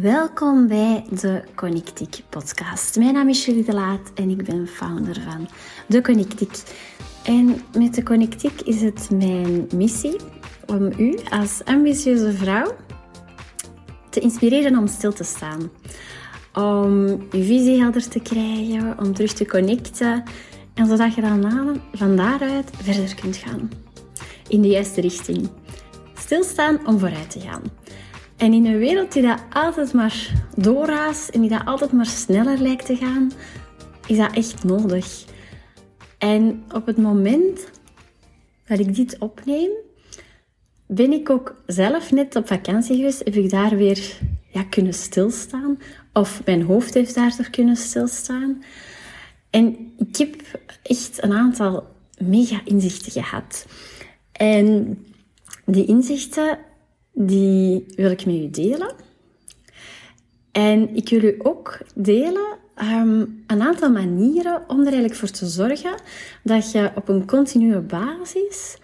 Welkom bij de Connectiek podcast. Mijn naam is Julie de Laat en ik ben founder van de Connectiek. En met de Connectiek is het mijn missie om u als ambitieuze vrouw te inspireren om stil te staan. Om uw visie helder te krijgen, om terug te connecten en zodat je dan van daaruit verder kunt gaan. In de juiste richting. Stilstaan om vooruit te gaan. En in een wereld die dat altijd maar doorraast en die dat altijd maar sneller lijkt te gaan, is dat echt nodig. En op het moment dat ik dit opneem, ben ik ook zelf net op vakantie geweest. Heb ik daar weer ja, kunnen stilstaan. Of mijn hoofd heeft daardoor kunnen stilstaan. En ik heb echt een aantal mega inzichten gehad. En die inzichten die wil ik met u delen. En ik wil u ook delen um, een aantal manieren om er eigenlijk voor te zorgen dat je op een continue basis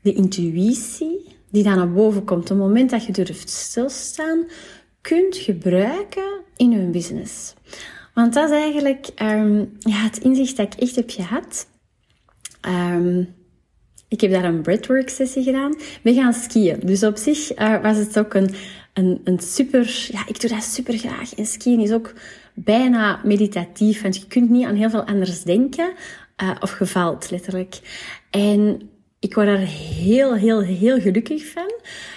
de intuïtie die dan naar boven komt, op het moment dat je durft stilstaan, kunt gebruiken in je business. Want dat is eigenlijk um, ja, het inzicht dat ik echt heb gehad. Um, ik heb daar een breathwork sessie gedaan. We gaan skiën. Dus op zich uh, was het ook een, een, een super... Ja, ik doe dat super graag. En skiën is ook bijna meditatief. Want je kunt niet aan heel veel anders denken. Uh, of gevalt, letterlijk. En ik word er heel, heel, heel gelukkig van.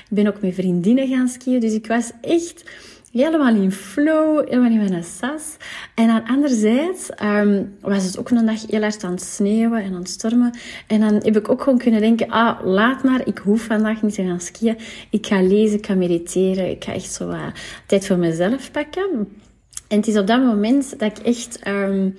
Ik ben ook met vriendinnen gaan skiën. Dus ik was echt helemaal in flow, helemaal in mijn sas. En dan anderzijds um, was het ook een dag heel hard aan het sneeuwen en aan het stormen. En dan heb ik ook gewoon kunnen denken, ah, laat maar, ik hoef vandaag niet te gaan skiën. Ik ga lezen, ik ga mediteren, ik ga echt zo uh, tijd voor mezelf pakken. En het is op dat moment dat ik echt um,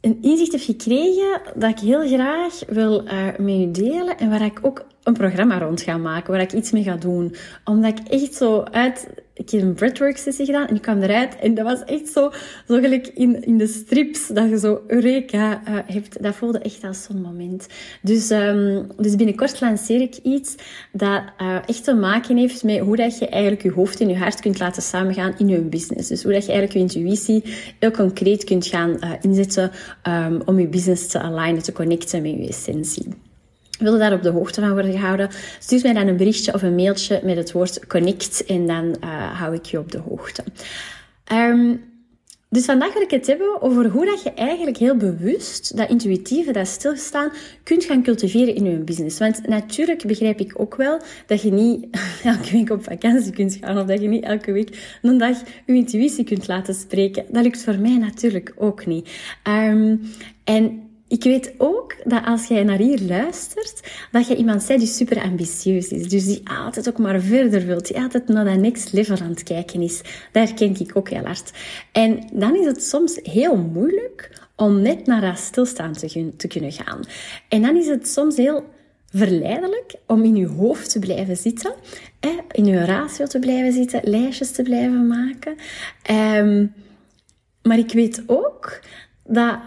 een inzicht heb gekregen dat ik heel graag wil uh, met u delen en waar ik ook een programma rond ga maken, waar ik iets mee ga doen. Omdat ik echt zo uit ik heb een breathwork sessie gedaan en ik kwam eruit en dat was echt zo, zo gelijk in, in de strips, dat je zo Eureka uh, hebt. Dat voelde echt als zo'n moment. Dus, um, dus binnenkort lanceer ik iets dat uh, echt te maken heeft met hoe dat je eigenlijk je hoofd en je hart kunt laten samengaan in je business. Dus hoe dat je eigenlijk je intuïtie heel concreet kunt gaan uh, inzetten um, om je business te alignen, te connecten met je essentie wil daar op de hoogte van worden gehouden, stuur mij dan een berichtje of een mailtje met het woord connect en dan uh, hou ik je op de hoogte. Um, dus vandaag wil ik het hebben over hoe dat je eigenlijk heel bewust dat intuïtieve, dat stilstaan, kunt gaan cultiveren in je business. Want natuurlijk begrijp ik ook wel dat je niet elke week op vakantie kunt gaan of dat je niet elke week een dag je intuïtie kunt laten spreken. Dat lukt voor mij natuurlijk ook niet. Um, en ik weet ook dat als jij naar hier luistert, dat je iemand bent die super ambitieus is. Dus die altijd ook maar verder wilt. Die altijd naar dat next level aan het kijken is. Daar ken ik ook heel hard. En dan is het soms heel moeilijk om net naar dat stilstaan te, te kunnen gaan. En dan is het soms heel verleidelijk om in je hoofd te blijven zitten, in je ratio te blijven zitten, lijstjes te blijven maken. Um, maar ik weet ook dat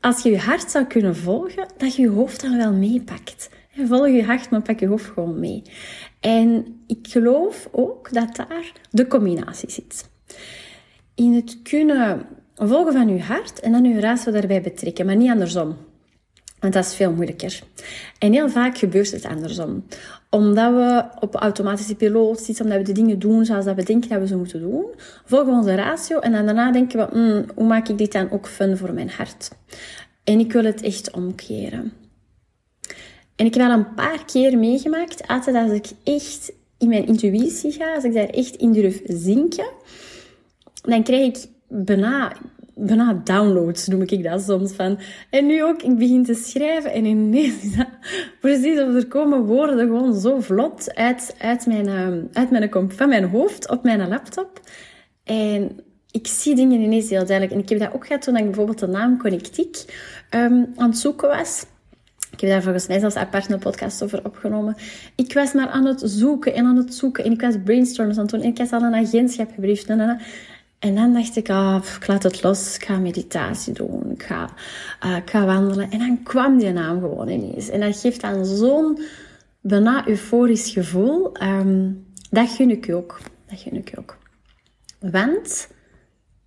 als je je hart zou kunnen volgen, dat je je hoofd dan wel meepakt. Volg je hart, maar pak je hoofd gewoon mee. En ik geloof ook dat daar de combinatie zit. In het kunnen volgen van je hart en dan je ratio daarbij betrekken, maar niet andersom. Want dat is veel moeilijker. En heel vaak gebeurt het andersom. Omdat we op automatische piloot zitten, omdat we de dingen doen zoals dat we denken dat we ze moeten doen, volgen we onze ratio en dan daarna denken we, mm, hoe maak ik dit dan ook fun voor mijn hart? En ik wil het echt omkeren. En ik heb al een paar keer meegemaakt, altijd als ik echt in mijn intuïtie ga, als ik daar echt in durf zinken, dan krijg ik bijna bijna downloads, noem ik dat soms van. En nu ook, ik begin te schrijven en ineens is dat precies er komen woorden gewoon zo vlot uit, uit, mijn, ehm, uit mijn, van mijn hoofd op mijn laptop. En ik zie dingen ineens heel duidelijk. En ik heb dat ook gehad toen ik bijvoorbeeld de naam Connectiek um, aan het zoeken was. Ik heb daar volgens mij zelfs apart een podcast over opgenomen. Ik was maar aan het zoeken en aan het zoeken. En ik was brainstorms aan het doen. En ik had al een agentschap gebriefd. En dan dacht ik, ah, ik laat het los. Ik ga meditatie doen. Ik ga, uh, ik ga wandelen. En dan kwam die naam gewoon ineens. En dat geeft dan zo'n bijna euforisch gevoel. Um, dat gun ik je ook. Dat gun ik je ook. Want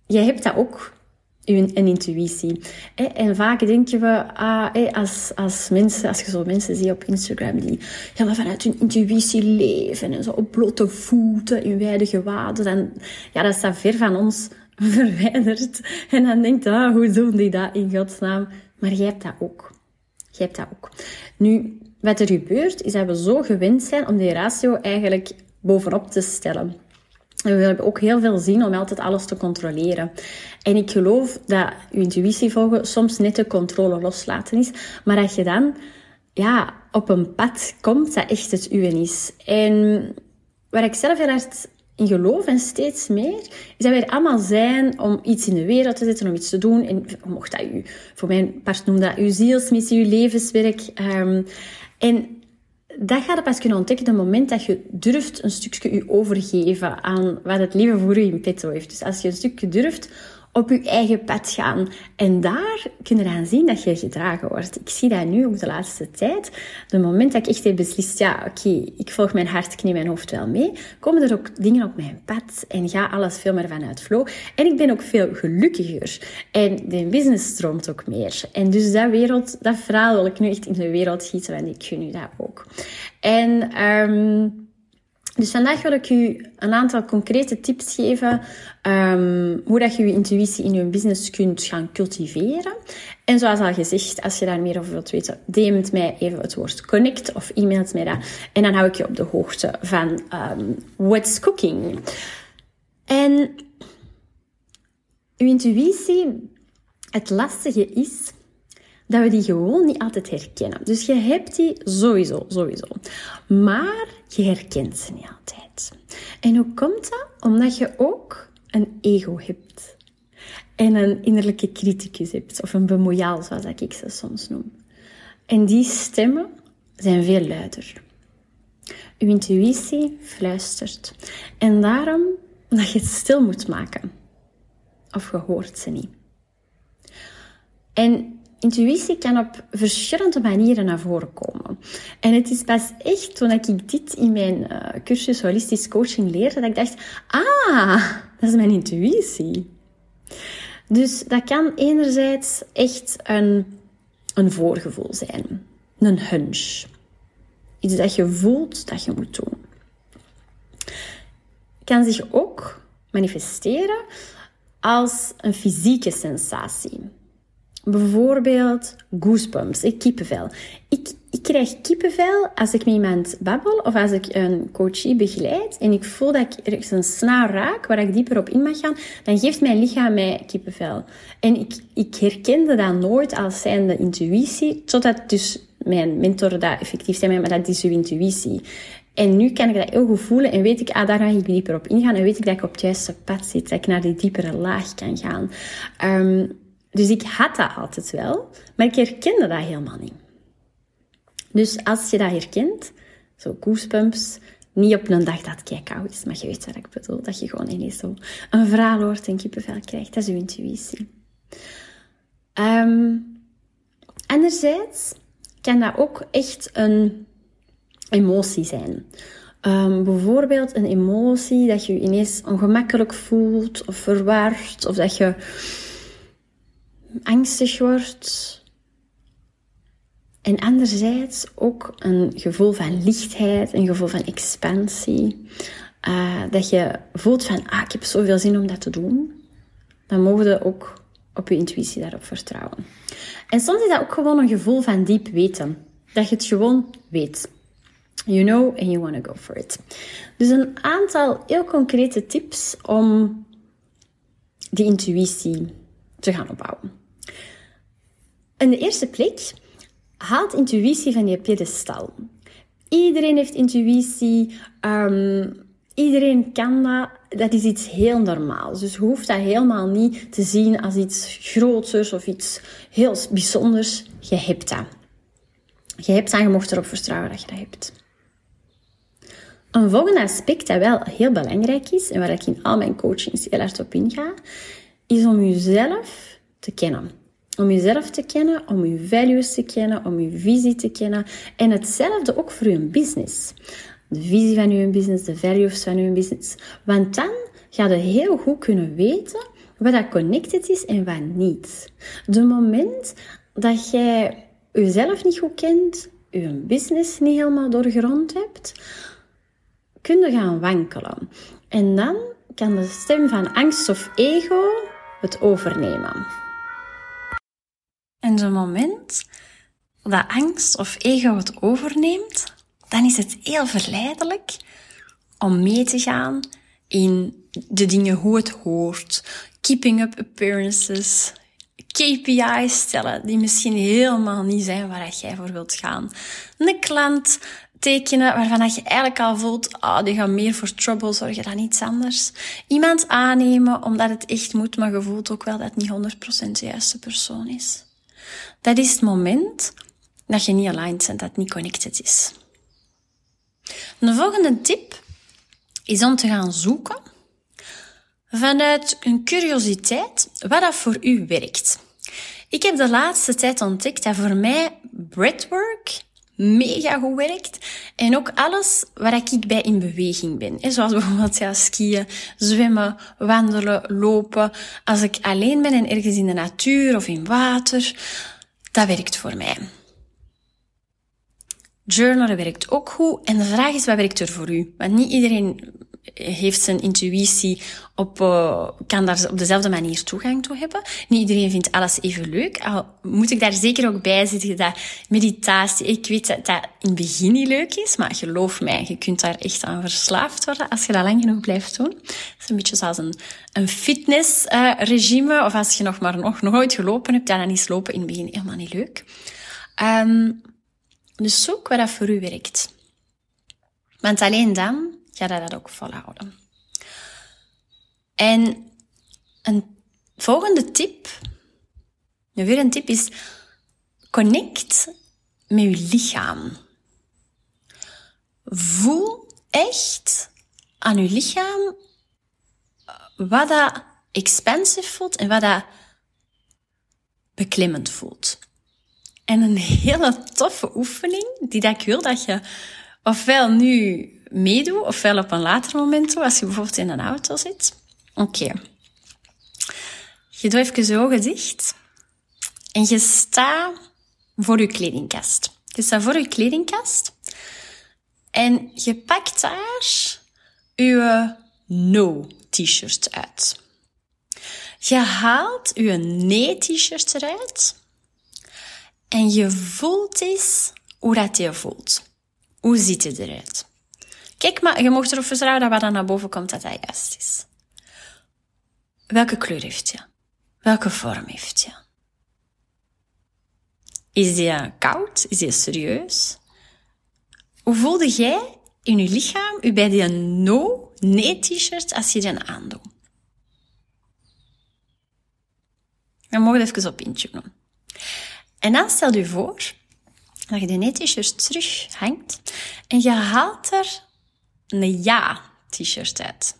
je hebt dat ook, een intuïtie. En vaak denken we, ah, als, als mensen, als je zo mensen ziet op Instagram die helemaal vanuit hun intuïtie leven en zo op blote voeten in wijde gewaden, dan, ja, dat staat ver van ons verwijderd. En dan denkt, ah, hoe doen die dat in godsnaam? Maar jij hebt dat ook. Jij hebt dat ook. Nu, wat er gebeurt, is dat we zo gewend zijn om die ratio eigenlijk bovenop te stellen. We hebben ook heel veel zin om altijd alles te controleren. En ik geloof dat je intuïtie volgen soms net de controle loslaten is, maar dat je dan ja, op een pad komt dat echt het uwe is. En waar ik zelf heel erg in geloof en steeds meer, is dat wij er allemaal zijn om iets in de wereld te zetten, om iets te doen. En mocht dat u, voor mijn part noem dat uw zielsmissie, uw levenswerk. Um, en dat gaat je pas kunnen ontdekken op het moment dat je durft een stukje je overgeven aan wat het leven voor je in petto heeft. Dus als je een stukje durft op je eigen pad gaan. En daar kun je aan zien dat je gedragen wordt. Ik zie dat nu ook de laatste tijd. De moment dat ik echt heb beslist, ja, oké, ik volg mijn hart, ik neem mijn hoofd wel mee, komen er ook dingen op mijn pad en ga alles veel meer vanuit flow. En ik ben ook veel gelukkiger. En de business stroomt ook meer. En dus dat wereld, dat verhaal wil ik nu echt in de wereld gieten, want ik gun u dat ook. En... Um, dus vandaag wil ik u een aantal concrete tips geven um, hoe dat je je intuïtie in je business kunt gaan cultiveren. En zoals al gezegd, als je daar meer over wilt weten, DM't mij even het woord connect of e-mailt mij dat. En dan hou ik je op de hoogte van um, what's cooking. En uw intuïtie, het lastige is dat we die gewoon niet altijd herkennen. Dus je hebt die sowieso, sowieso. Maar je herkent ze niet altijd. En hoe komt dat? Omdat je ook een ego hebt. En een innerlijke criticus hebt. Of een bemoeiaal, zoals ik ze soms noem. En die stemmen zijn veel luider. Uw intuïtie fluistert. En daarom dat je het stil moet maken. Of je hoort ze niet. En Intuïtie kan op verschillende manieren naar voren komen. En het is pas echt toen ik dit in mijn uh, cursus holistisch coaching leerde, dat ik dacht, ah, dat is mijn intuïtie. Dus dat kan enerzijds echt een, een voorgevoel zijn, een hunch. Iets dat je voelt dat je moet doen. kan zich ook manifesteren als een fysieke sensatie. Bijvoorbeeld goosebumps, ik kippenvel. Ik, ik krijg kippenvel als ik met iemand babbel of als ik een coachie begeleid en ik voel dat ik ergens een snaar raak waar ik dieper op in mag gaan, dan geeft mijn lichaam mij kippenvel. En ik, ik herkende dat nooit als zijnde intuïtie, totdat dus mijn mentor dat effectief zei, maar dat is uw intuïtie. En nu kan ik dat heel goed voelen en weet ik, ah, daar ga ik dieper op ingaan en weet ik dat ik op het juiste pad zit, dat ik naar die diepere laag kan gaan. Um, dus ik had dat altijd wel, maar ik herkende dat helemaal niet. Dus als je dat herkent, zo goosebumps, niet op een dag dat het is, maar je weet wat ik bedoel, dat je gewoon ineens zo een verhaal hoort en kippenvel krijgt, dat is je intuïtie. Anderzijds kan dat ook echt een emotie zijn. Um, bijvoorbeeld een emotie dat je je ineens ongemakkelijk voelt of verward, of dat je angstig wordt. En anderzijds ook een gevoel van lichtheid, een gevoel van expansie. Uh, dat je voelt van, ah, ik heb zoveel zin om dat te doen. Dan mogen we ook op je intuïtie daarop vertrouwen. En soms is dat ook gewoon een gevoel van diep weten. Dat je het gewoon weet. You know and you want to go for it. Dus een aantal heel concrete tips om die intuïtie te gaan opbouwen. In de eerste plek, haalt intuïtie van je piedestal. Iedereen heeft intuïtie. Um, iedereen kan dat. Dat is iets heel normaals. Dus je hoeft dat helemaal niet te zien als iets groters of iets heel bijzonders. Je hebt dat. Je hebt dat en je mocht erop vertrouwen dat je dat hebt. Een volgende aspect dat wel heel belangrijk is en waar ik in al mijn coachings heel hard op inga, is om jezelf te kennen. Om jezelf te kennen, om je values te kennen, om je visie te kennen. En hetzelfde ook voor je business. De visie van je business, de values van je business. Want dan ga je heel goed kunnen weten wat dat connected is en wat niet. De moment dat jij jezelf niet goed kent, je business niet helemaal doorgrond hebt, kun je gaan wankelen. En dan kan de stem van angst of ego het overnemen. En de moment dat angst of ego het overneemt, dan is het heel verleidelijk om mee te gaan in de dingen hoe het hoort. Keeping up appearances. KPI's stellen die misschien helemaal niet zijn waar jij voor wilt gaan. Een klant tekenen waarvan je eigenlijk al voelt, ah, oh, die gaan meer voor trouble zorgen dan iets anders. Iemand aannemen omdat het echt moet, maar je voelt ook wel dat het niet 100% de juiste persoon is. Dat is het moment dat je niet aligned bent, dat niet connected is. De volgende tip is om te gaan zoeken vanuit een curiositeit wat dat voor u werkt. Ik heb de laatste tijd ontdekt dat voor mij breathwork mega goed werkt. En ook alles waar ik bij in beweging ben. Zoals bijvoorbeeld ja, skiën, zwemmen, wandelen, lopen. Als ik alleen ben en ergens in de natuur of in water, dat werkt voor mij. Journalen werkt ook goed. En de vraag is, wat werkt er voor u? Want niet iedereen heeft zijn intuïtie op, uh, kan daar op dezelfde manier toegang toe hebben. Niet iedereen vindt alles even leuk. Moet ik daar zeker ook bij zitten dat meditatie, ik weet dat dat in het begin niet leuk is, maar geloof mij, je kunt daar echt aan verslaafd worden als je dat lang genoeg blijft doen. Het is een beetje zoals een, een fitnessregime, uh, of als je nog maar nog, nog nooit gelopen hebt, dan is lopen in het begin helemaal niet leuk. Um, dus zoek wat dat voor u werkt. Want alleen dan je dat ook volhouden. En een volgende tip, weer een tip is, connect met je lichaam. Voel echt aan je lichaam wat dat expensive voelt en wat dat beklemmend voelt. En een hele toffe oefening, die dat ik wil dat je ofwel nu meedoet, ofwel op een later moment als je bijvoorbeeld in een auto zit. Oké. Je doet even je ogen dicht. En je staat voor je kledingkast. Je staat voor je kledingkast. En je pakt daar je no-t-shirt uit. Je haalt je nee-t-shirt eruit. En je voelt eens hoe dat je voelt. Hoe ziet het eruit? Kijk, maar je mocht erop vertrouwen dat wat dan naar boven komt, dat dat juist is. Welke kleur heeft je? Welke vorm heeft je? Is die koud? Is die serieus? Hoe voelde jij in je lichaam u bij die no, nee t-shirt als je die aandoet? Dan mogen we even op intunen. En dan stel je voor dat je die t-shirt terug hangt en je haalt er een ja-t-shirt uit.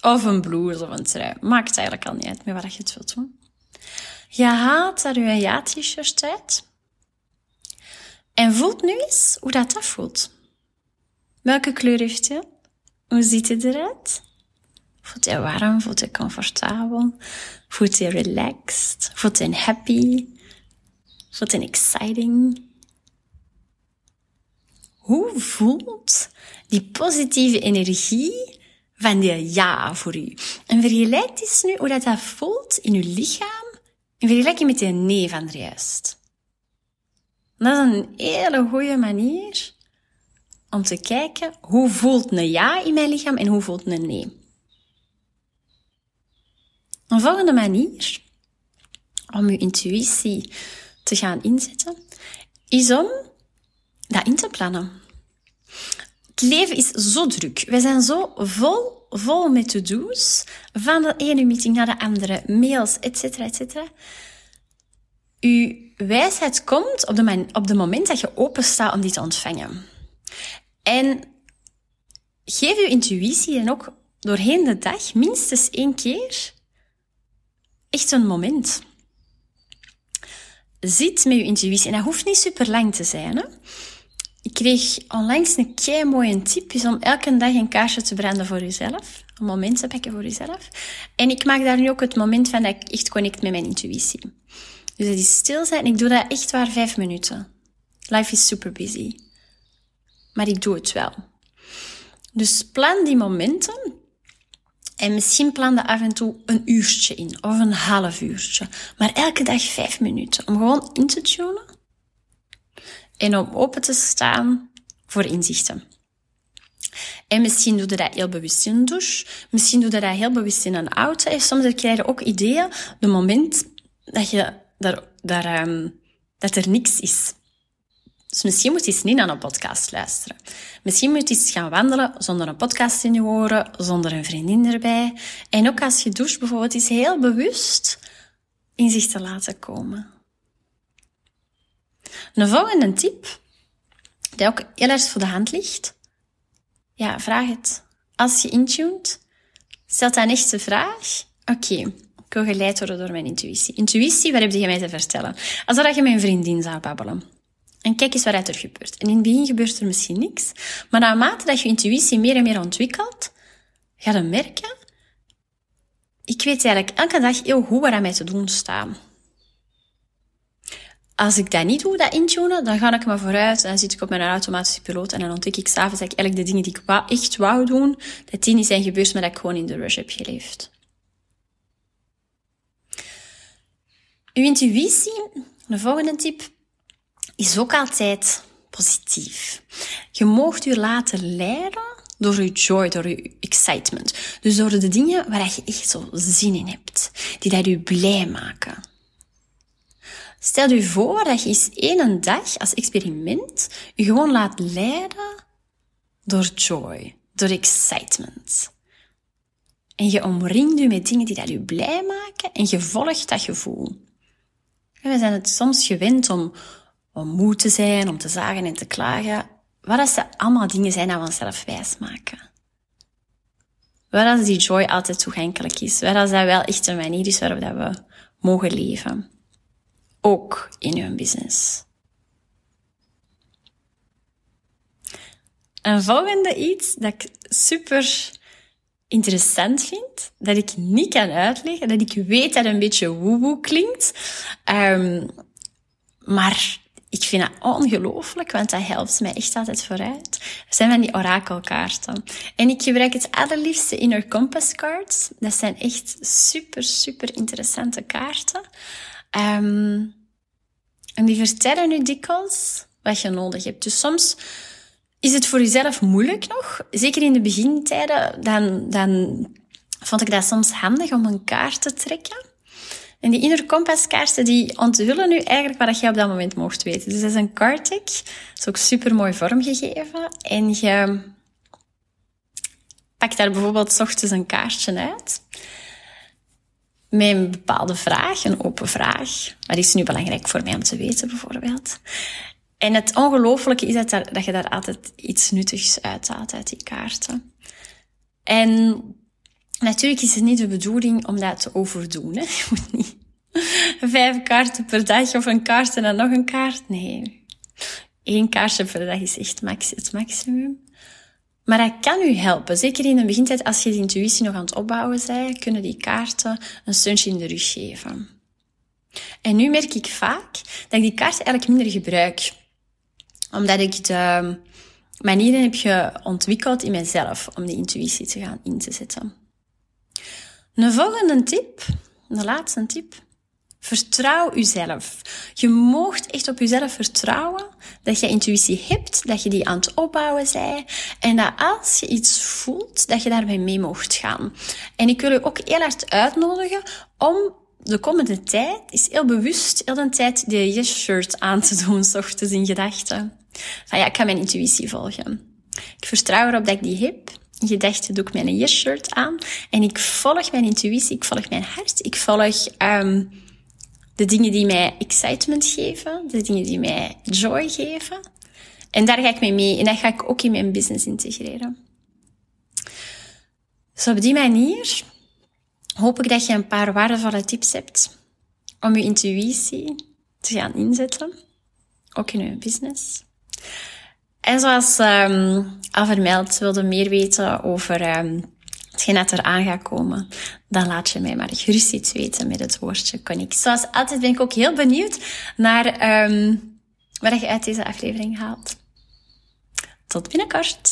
Of een blouse of een trui. Maakt eigenlijk al niet uit met wat je het wilt doen. Je haalt daar je ja-t-shirt uit. En voelt nu eens hoe dat, dat voelt. Welke kleur heeft je? Hoe ziet het eruit? Voelt je warm? Voelt je comfortabel? Voelt je relaxed? Voelt je happy? Voelt je exciting? Hoe voelt die positieve energie van die ja voor u? En vergelijk eens nu hoe dat, dat voelt in uw lichaam in vergelijking met die nee van er juist. Dat is een hele goede manier om te kijken hoe voelt een ja in mijn lichaam en hoe voelt een nee. Een volgende manier om uw intuïtie te gaan inzetten, is om dat in te plannen. Het leven is zo druk. We zijn zo vol, vol met to-do's. Van de ene meeting naar de andere, mails, etc. etc. Uw wijsheid komt op de, op de moment dat je open staat om die te ontvangen. En geef uw intuïtie en ook doorheen de dag minstens één keer echt een moment. Zit met je intuïtie. En dat hoeft niet super lang te zijn. Hè? Ik kreeg onlangs een kei mooie tip, is om elke dag een kaarsje te branden voor jezelf. Een moment te pakken voor jezelf. En ik maak daar nu ook het moment van dat ik echt connect met mijn intuïtie. Dus dat is stil zijn. En ik doe dat echt waar vijf minuten. Life is super busy. Maar ik doe het wel. Dus plan die momenten. En misschien plan er af en toe een uurtje in. Of een half uurtje. Maar elke dag vijf minuten. Om gewoon in te tunen. En om open te staan voor inzichten. En misschien doe je dat heel bewust in een douche. Misschien doe je dat heel bewust in een auto. En soms krijg je ook ideeën de moment dat je daar, daar, um, dat er niks is. Dus misschien moet je eens niet naar een podcast luisteren. Misschien moet je eens gaan wandelen zonder een podcast in je oren, zonder een vriendin erbij. En ook als je doucht bijvoorbeeld, is heel bewust in zich te laten komen. Een volgende tip, die ook heel erg voor de hand ligt. Ja, vraag het. Als je intuned, stel dan echt de vraag. Oké, ik wil geleid worden door mijn intuïtie. Intuïtie, wat heb je mij te vertellen? Als dat je een vriendin zou babbelen. En kijk eens wat er gebeurt. En in het begin gebeurt er misschien niks. Maar naarmate dat je intuïtie meer en meer ontwikkelt, ga je merken, ik weet eigenlijk elke dag heel goed wat aan mij te doen staan. Als ik dat niet doe, dat intunen, dan ga ik maar vooruit. Dan zit ik op mijn automatische piloot en dan ontdek ik s'avonds eigenlijk de dingen die ik wou, echt wou doen, dat die niet zijn gebeurd, maar dat ik gewoon in de rush heb geleefd. Uw intuïtie, de volgende tip, is ook altijd positief. Je moogt je laten leiden door je joy, door je excitement. Dus door de dingen waar je echt zo zin in hebt. Die dat je blij maken. Stel je voor dat je eens één dag als experiment gewoon laat leiden door joy, door excitement. En je omringt je met dingen die dat je blij maken en je volgt dat gevoel. We zijn het soms gewend om, om moe te zijn, om te zagen en te klagen. Wat als ze allemaal dingen zijn die we onszelf wijs maken? Wat als die joy altijd toegankelijk is? Wat als dat wel echt een manier is waarop we mogen leven? Ook in hun business. Een volgende iets dat ik super interessant vind, dat ik niet kan uitleggen, dat ik weet dat een beetje woewoe klinkt, um, maar ik vind dat ongelooflijk, want dat helpt mij echt altijd vooruit. Dat zijn van die orakelkaarten. En ik gebruik het allerliefste Inner Compass Cards. Dat zijn echt super, super interessante kaarten. Um, en die vertellen nu dikwijls wat je nodig hebt. Dus soms is het voor jezelf moeilijk nog. Zeker in de begintijden, dan, dan vond ik dat soms handig om een kaart te trekken. En die inner kompaskaarten die onthullen nu eigenlijk wat je op dat moment mocht weten. Dus dat is een deck. Dat is ook super mooi vormgegeven. En je pakt daar bijvoorbeeld ochtends een kaartje uit. Met een bepaalde vraag, een open vraag. Wat is nu belangrijk voor mij om te weten, bijvoorbeeld? En het ongelooflijke is dat, dat je daar altijd iets nuttigs uithaalt uit die kaarten. En natuurlijk is het niet de bedoeling om dat te overdoen. Hè? Je moet niet vijf kaarten per dag of een kaart en dan nog een kaart. Nee. Eén kaartje per dag is echt max, het maximum. Maar dat kan u helpen. Zeker in de begintijd, als je de intuïtie nog aan het opbouwen bent, kunnen die kaarten een steuntje in de rug geven. En nu merk ik vaak dat ik die kaarten eigenlijk minder gebruik omdat ik de manieren heb ontwikkeld in mezelf om die intuïtie te gaan in te zetten. Een volgende tip, de laatste tip. Vertrouw uzelf. Je moogt echt op jezelf vertrouwen dat je intuïtie hebt, dat je die aan het opbouwen bent en dat als je iets voelt, dat je daarmee mee mocht gaan. En ik wil je ook heel hard uitnodigen om de komende tijd is heel bewust heel de tijd de yes-shirt aan te doen, s ochtends in gedachten. Van ja, ik ga mijn intuïtie volgen. Ik vertrouw erop dat ik die heb. In gedachten doe ik mijn yes-shirt aan. En ik volg mijn intuïtie, ik volg mijn hart. Ik volg um, de dingen die mij excitement geven. De dingen die mij joy geven. En daar ga ik mee mee. En dat ga ik ook in mijn business integreren. Dus op die manier hoop ik dat je een paar waardevolle tips hebt om je intuïtie te gaan inzetten. Ook in je business. En zoals um, al vermeld, wilde meer weten over um, Als je net eraan gaat komen, dan laat je mij maar gerust iets weten met het woordje connect. Zoals altijd ben ik ook heel benieuwd naar um, wat je uit deze aflevering haalt. Tot binnenkort.